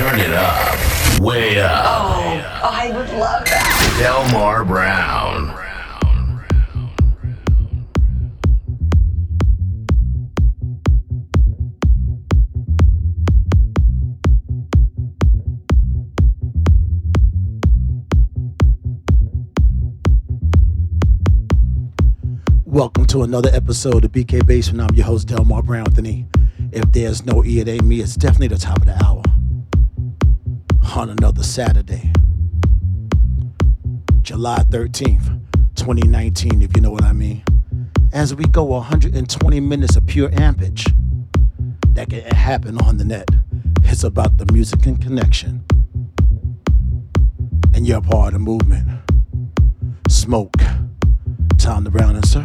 Turn it up. Way up. Oh, I would love that. Delmar Brown. Welcome to another episode of BK Basement. I'm your host, Delmar Brown Anthony. If there's no E, it ain't me. It's definitely the top of the hour on another Saturday, July 13th, 2019, if you know what I mean. As we go 120 minutes of pure ampage that can happen on the net. It's about the music and connection. And you're part of the movement. Smoke. Tom the Brown and Sir.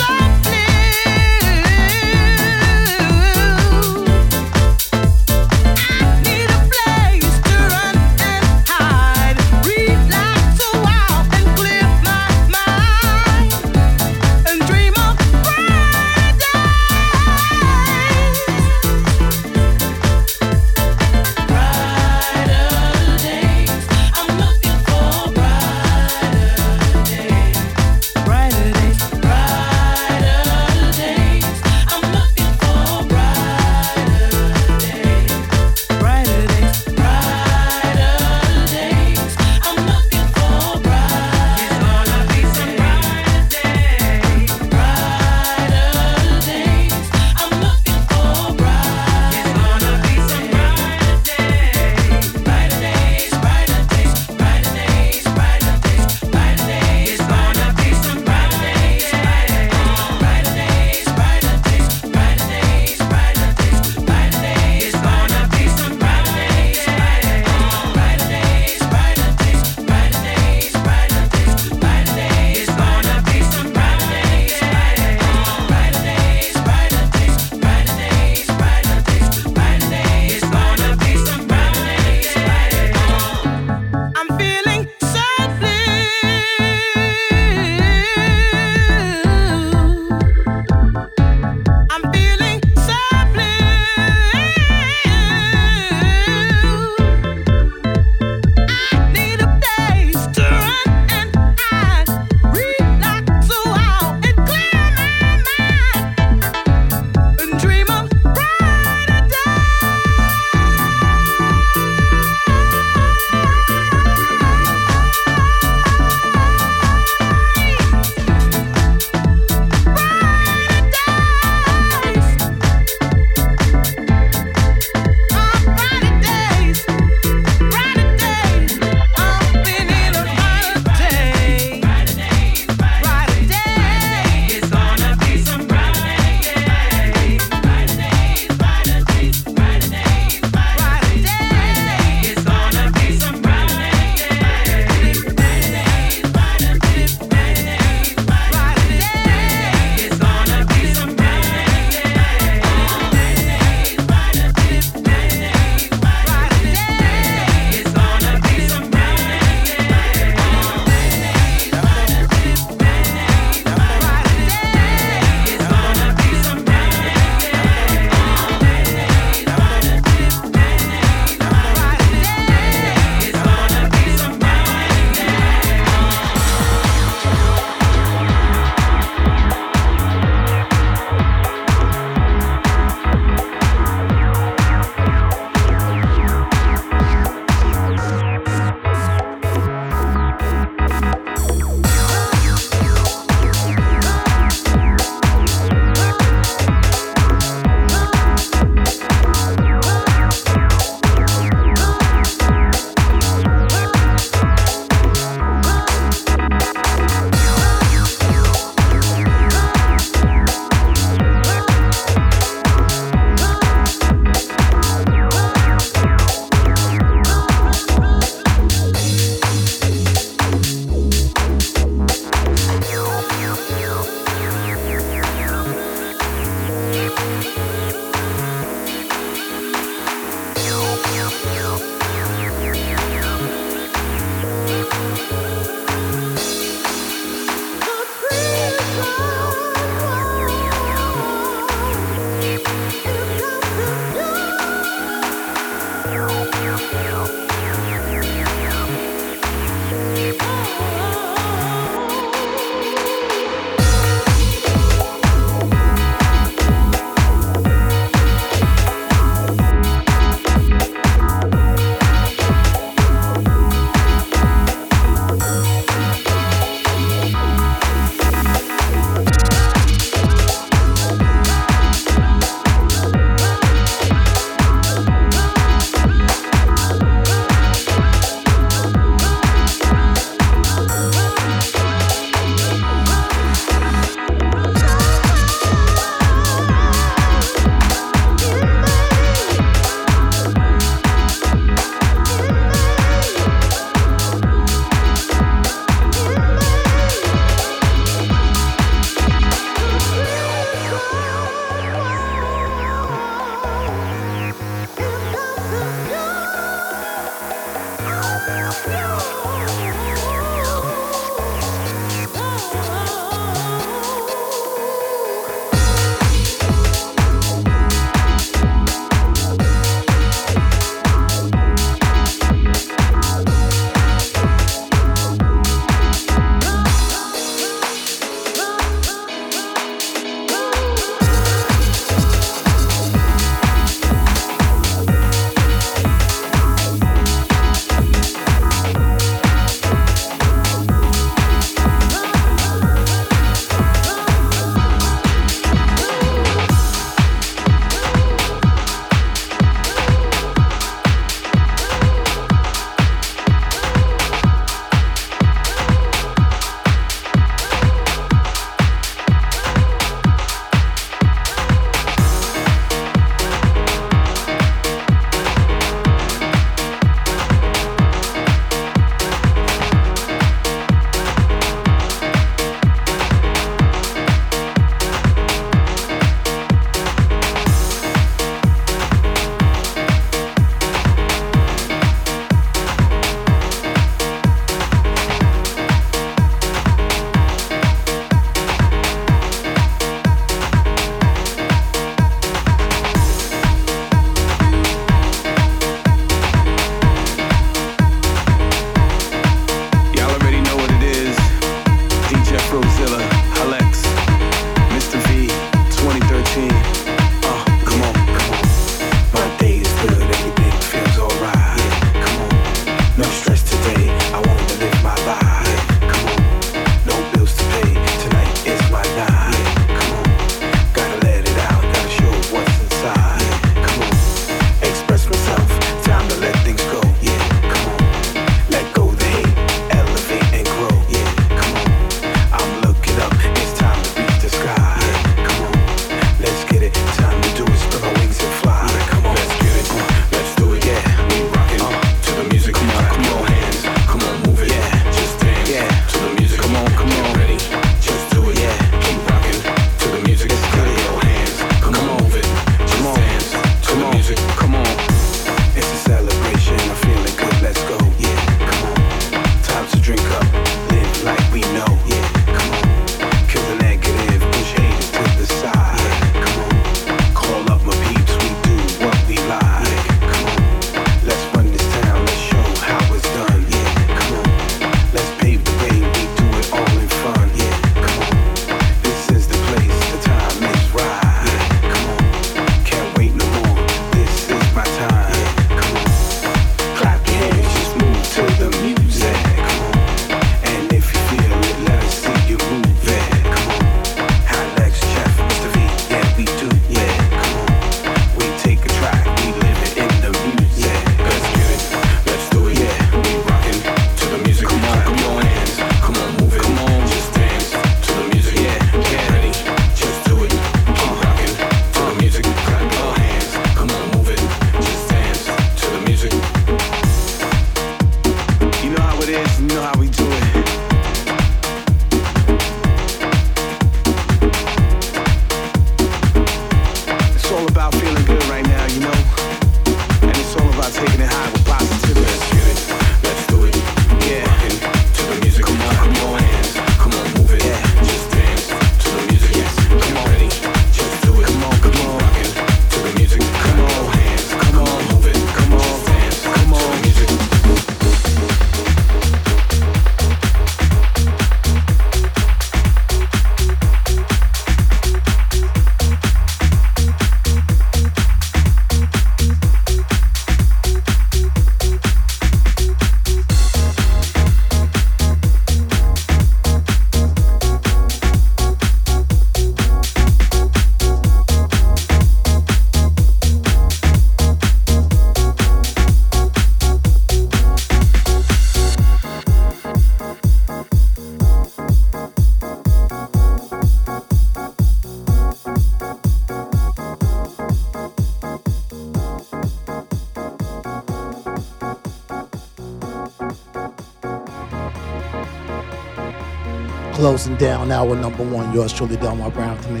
Down hour number one, yours truly, Delmar Brown to me.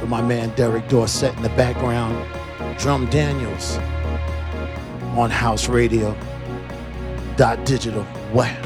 With my man Derek Dorsett in the background, Drum Daniels on House Radio. Dot digital. Wow.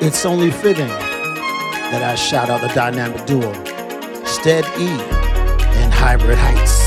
It's only fitting that I shout out the dynamic duo, Stead E and Hybrid Heights.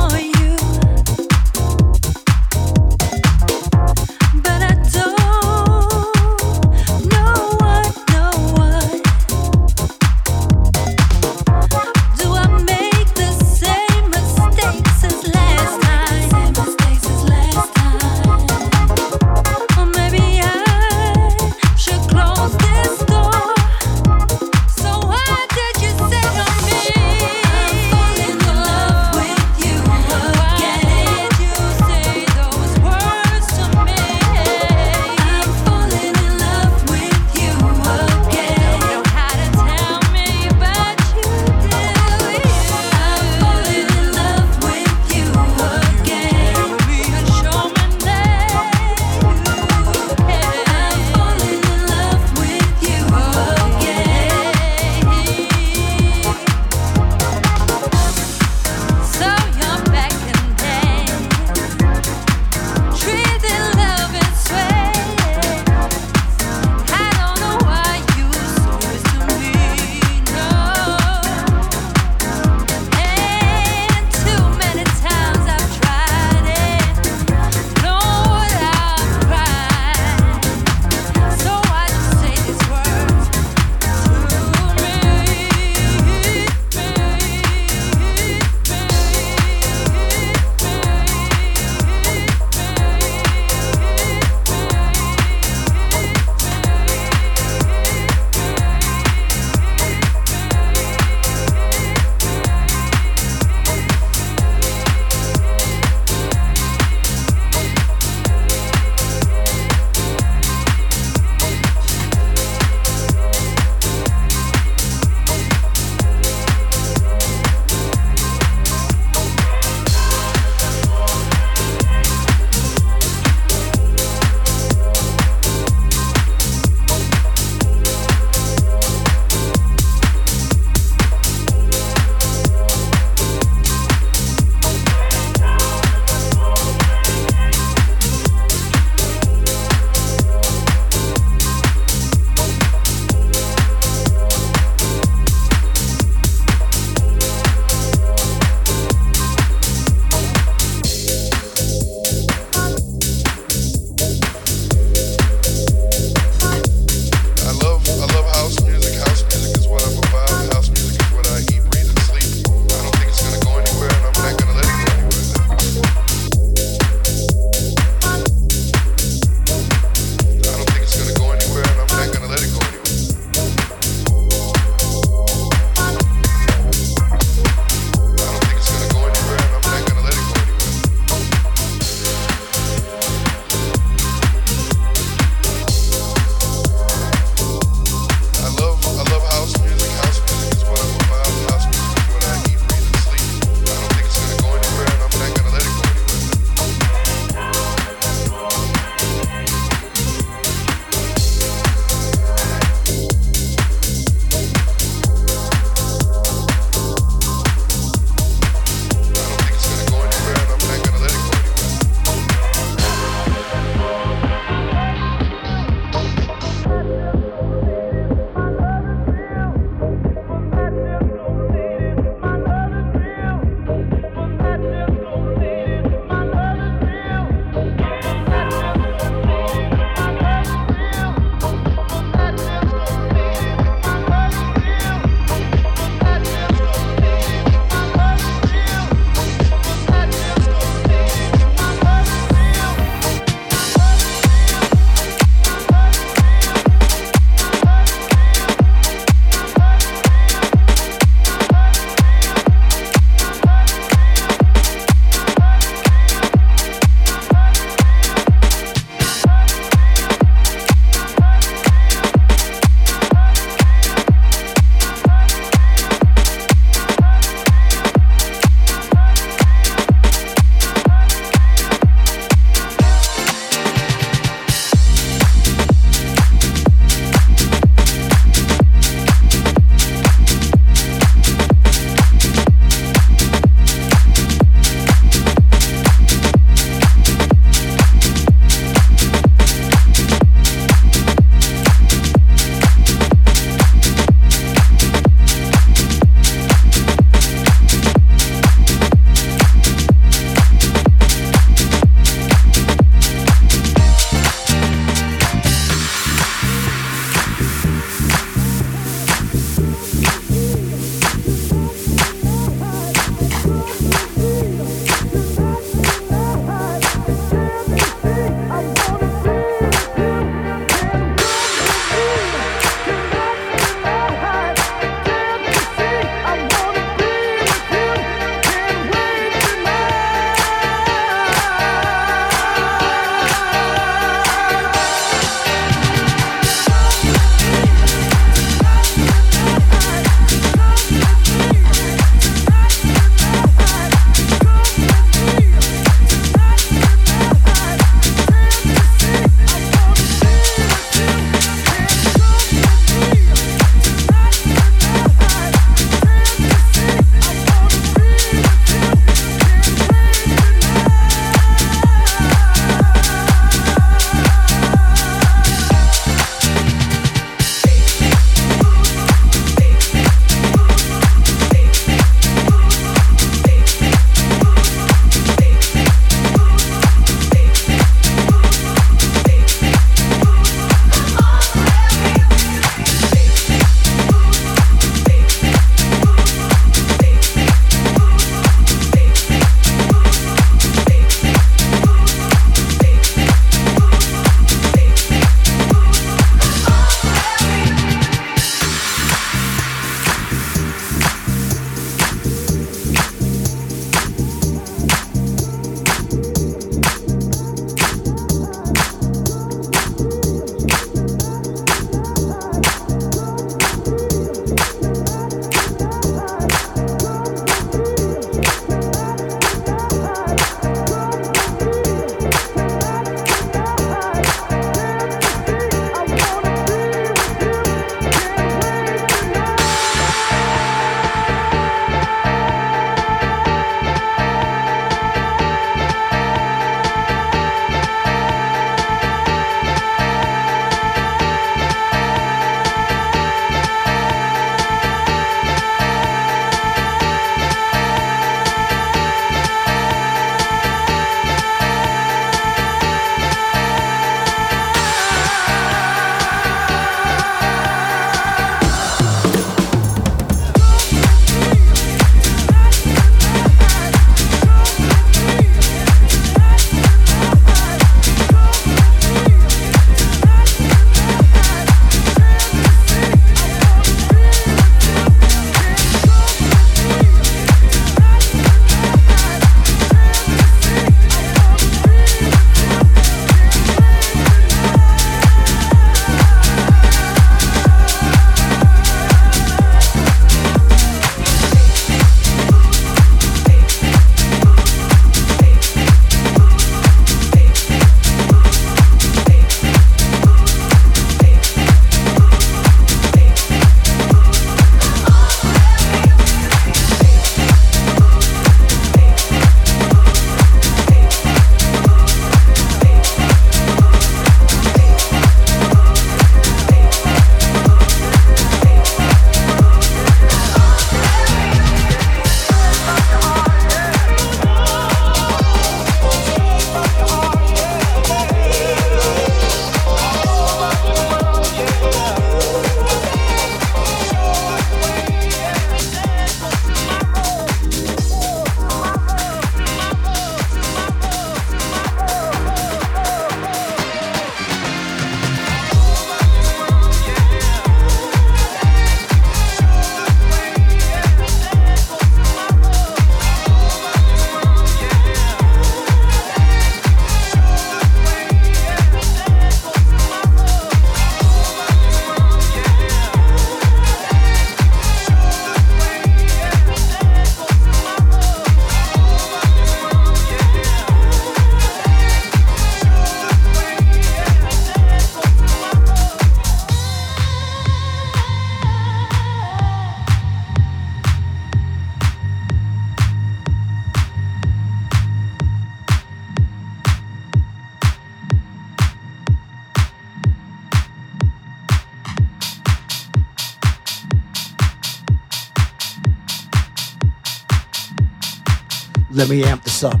Up.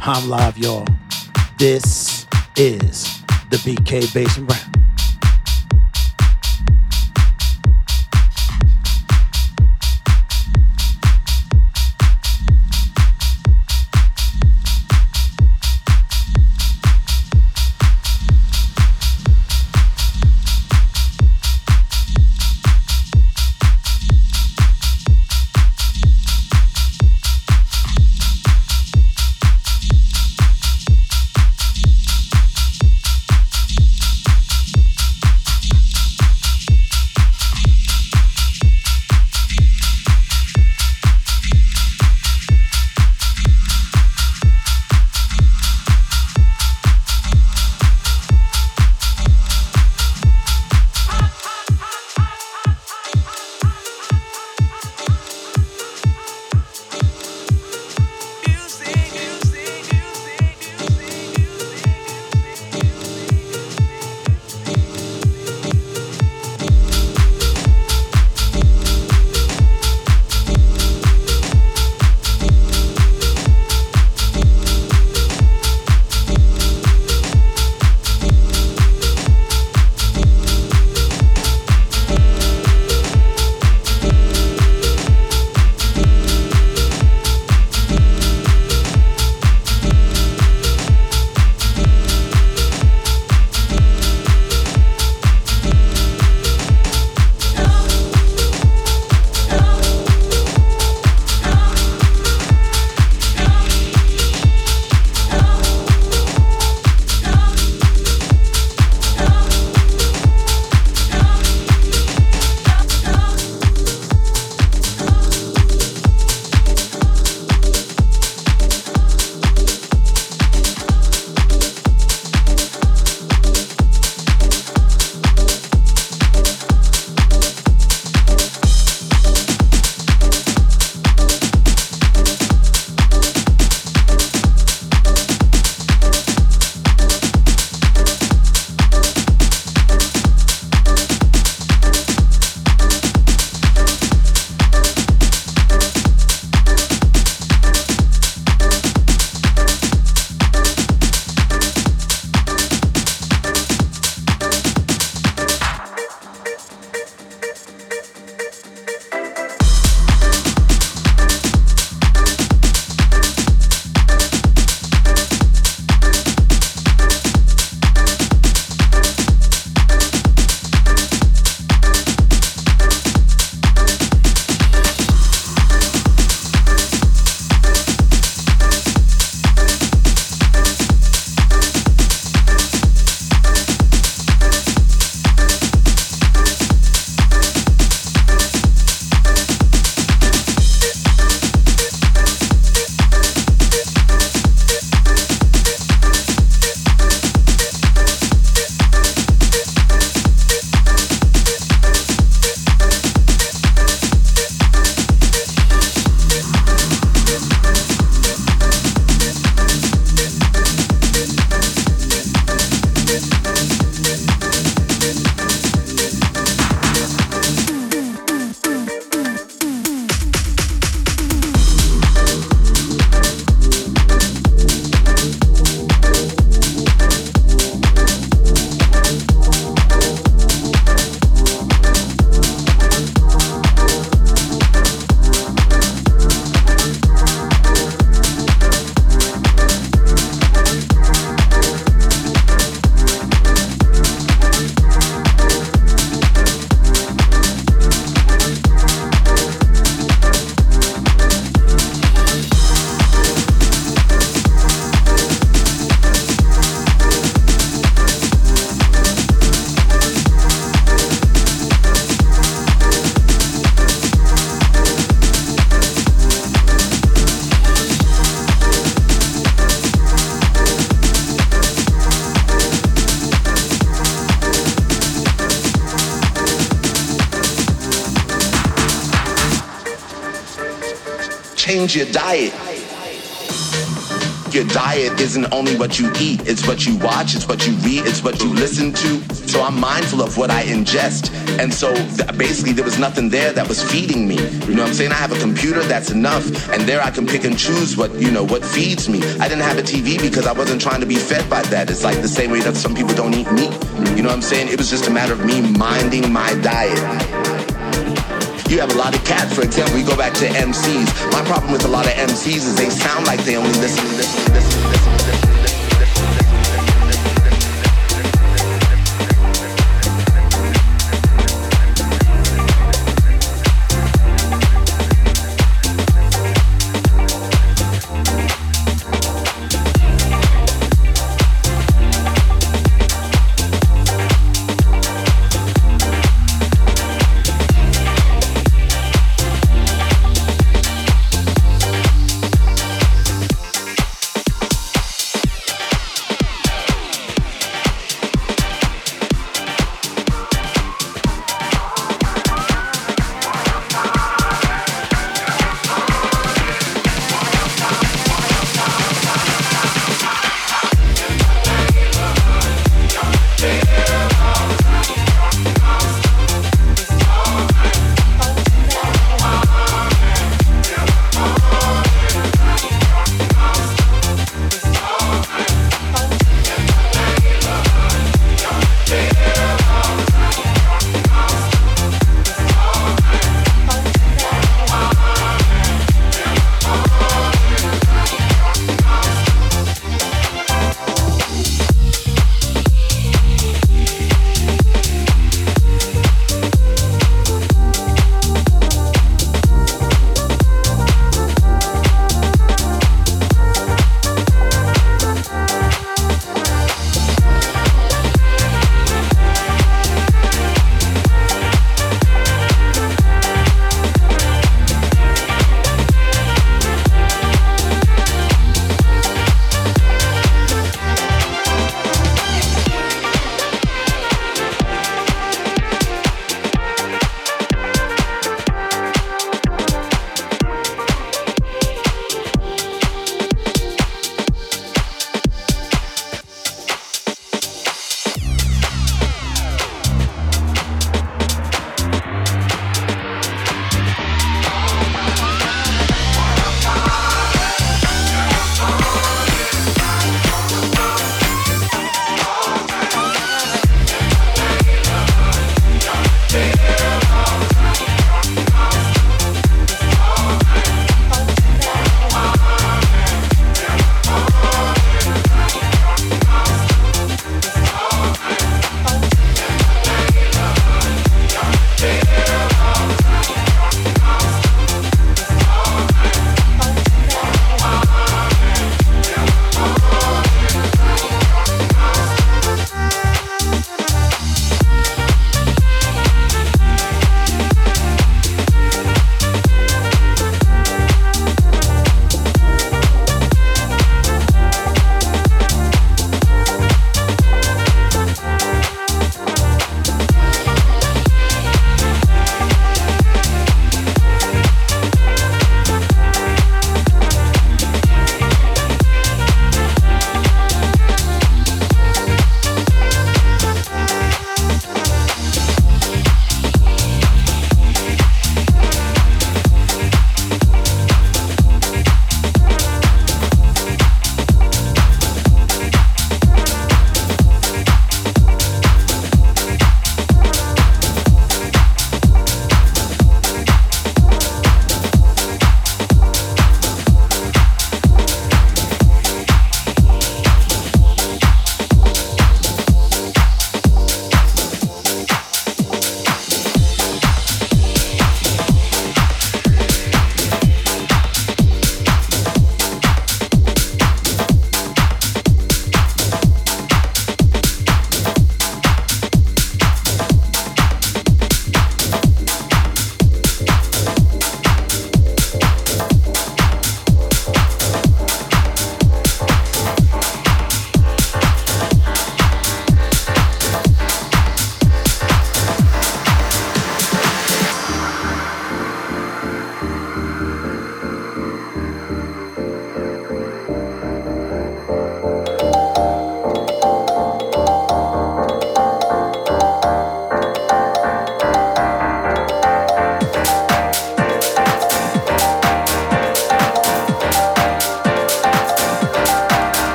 I'm live, y'all. This is the BK Basin Rap. change what you eat, it's what you watch, it's what you read, it's what you listen to. So I'm mindful of what I ingest. And so th- basically there was nothing there that was feeding me. You know what I'm saying? I have a computer, that's enough. And there I can pick and choose what, you know, what feeds me. I didn't have a TV because I wasn't trying to be fed by that. It's like the same way that some people don't eat meat. You know what I'm saying? It was just a matter of me minding my diet. You have a lot of cats, for example, we go back to MCs. My problem with a lot of MCs is they sound like they only listen, listen, listen, listen.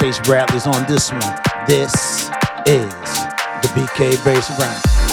Chase Bradley's on this one. This is the BK Bass Round.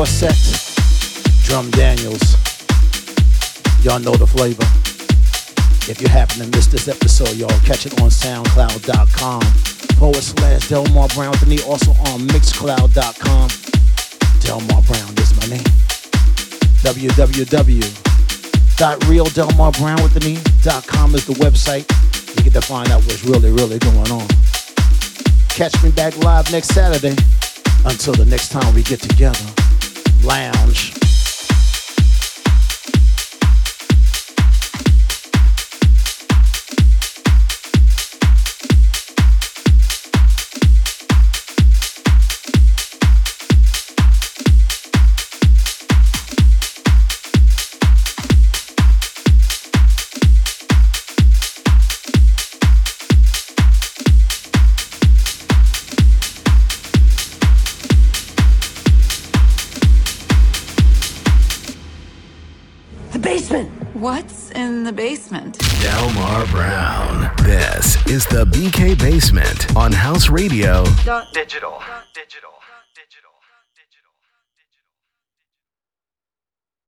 Dorset, Drum Daniels. Y'all know the flavor. If you happen to miss this episode, y'all catch it on soundcloud.com forward slash Delmar Brown with me. Also on mixcloud.com. Delmar Brown is my name. www.realdelmarbrown with me.com is the website. You get to find out what's really, really going on. Catch me back live next Saturday. Until the next time we get together, lounge. This is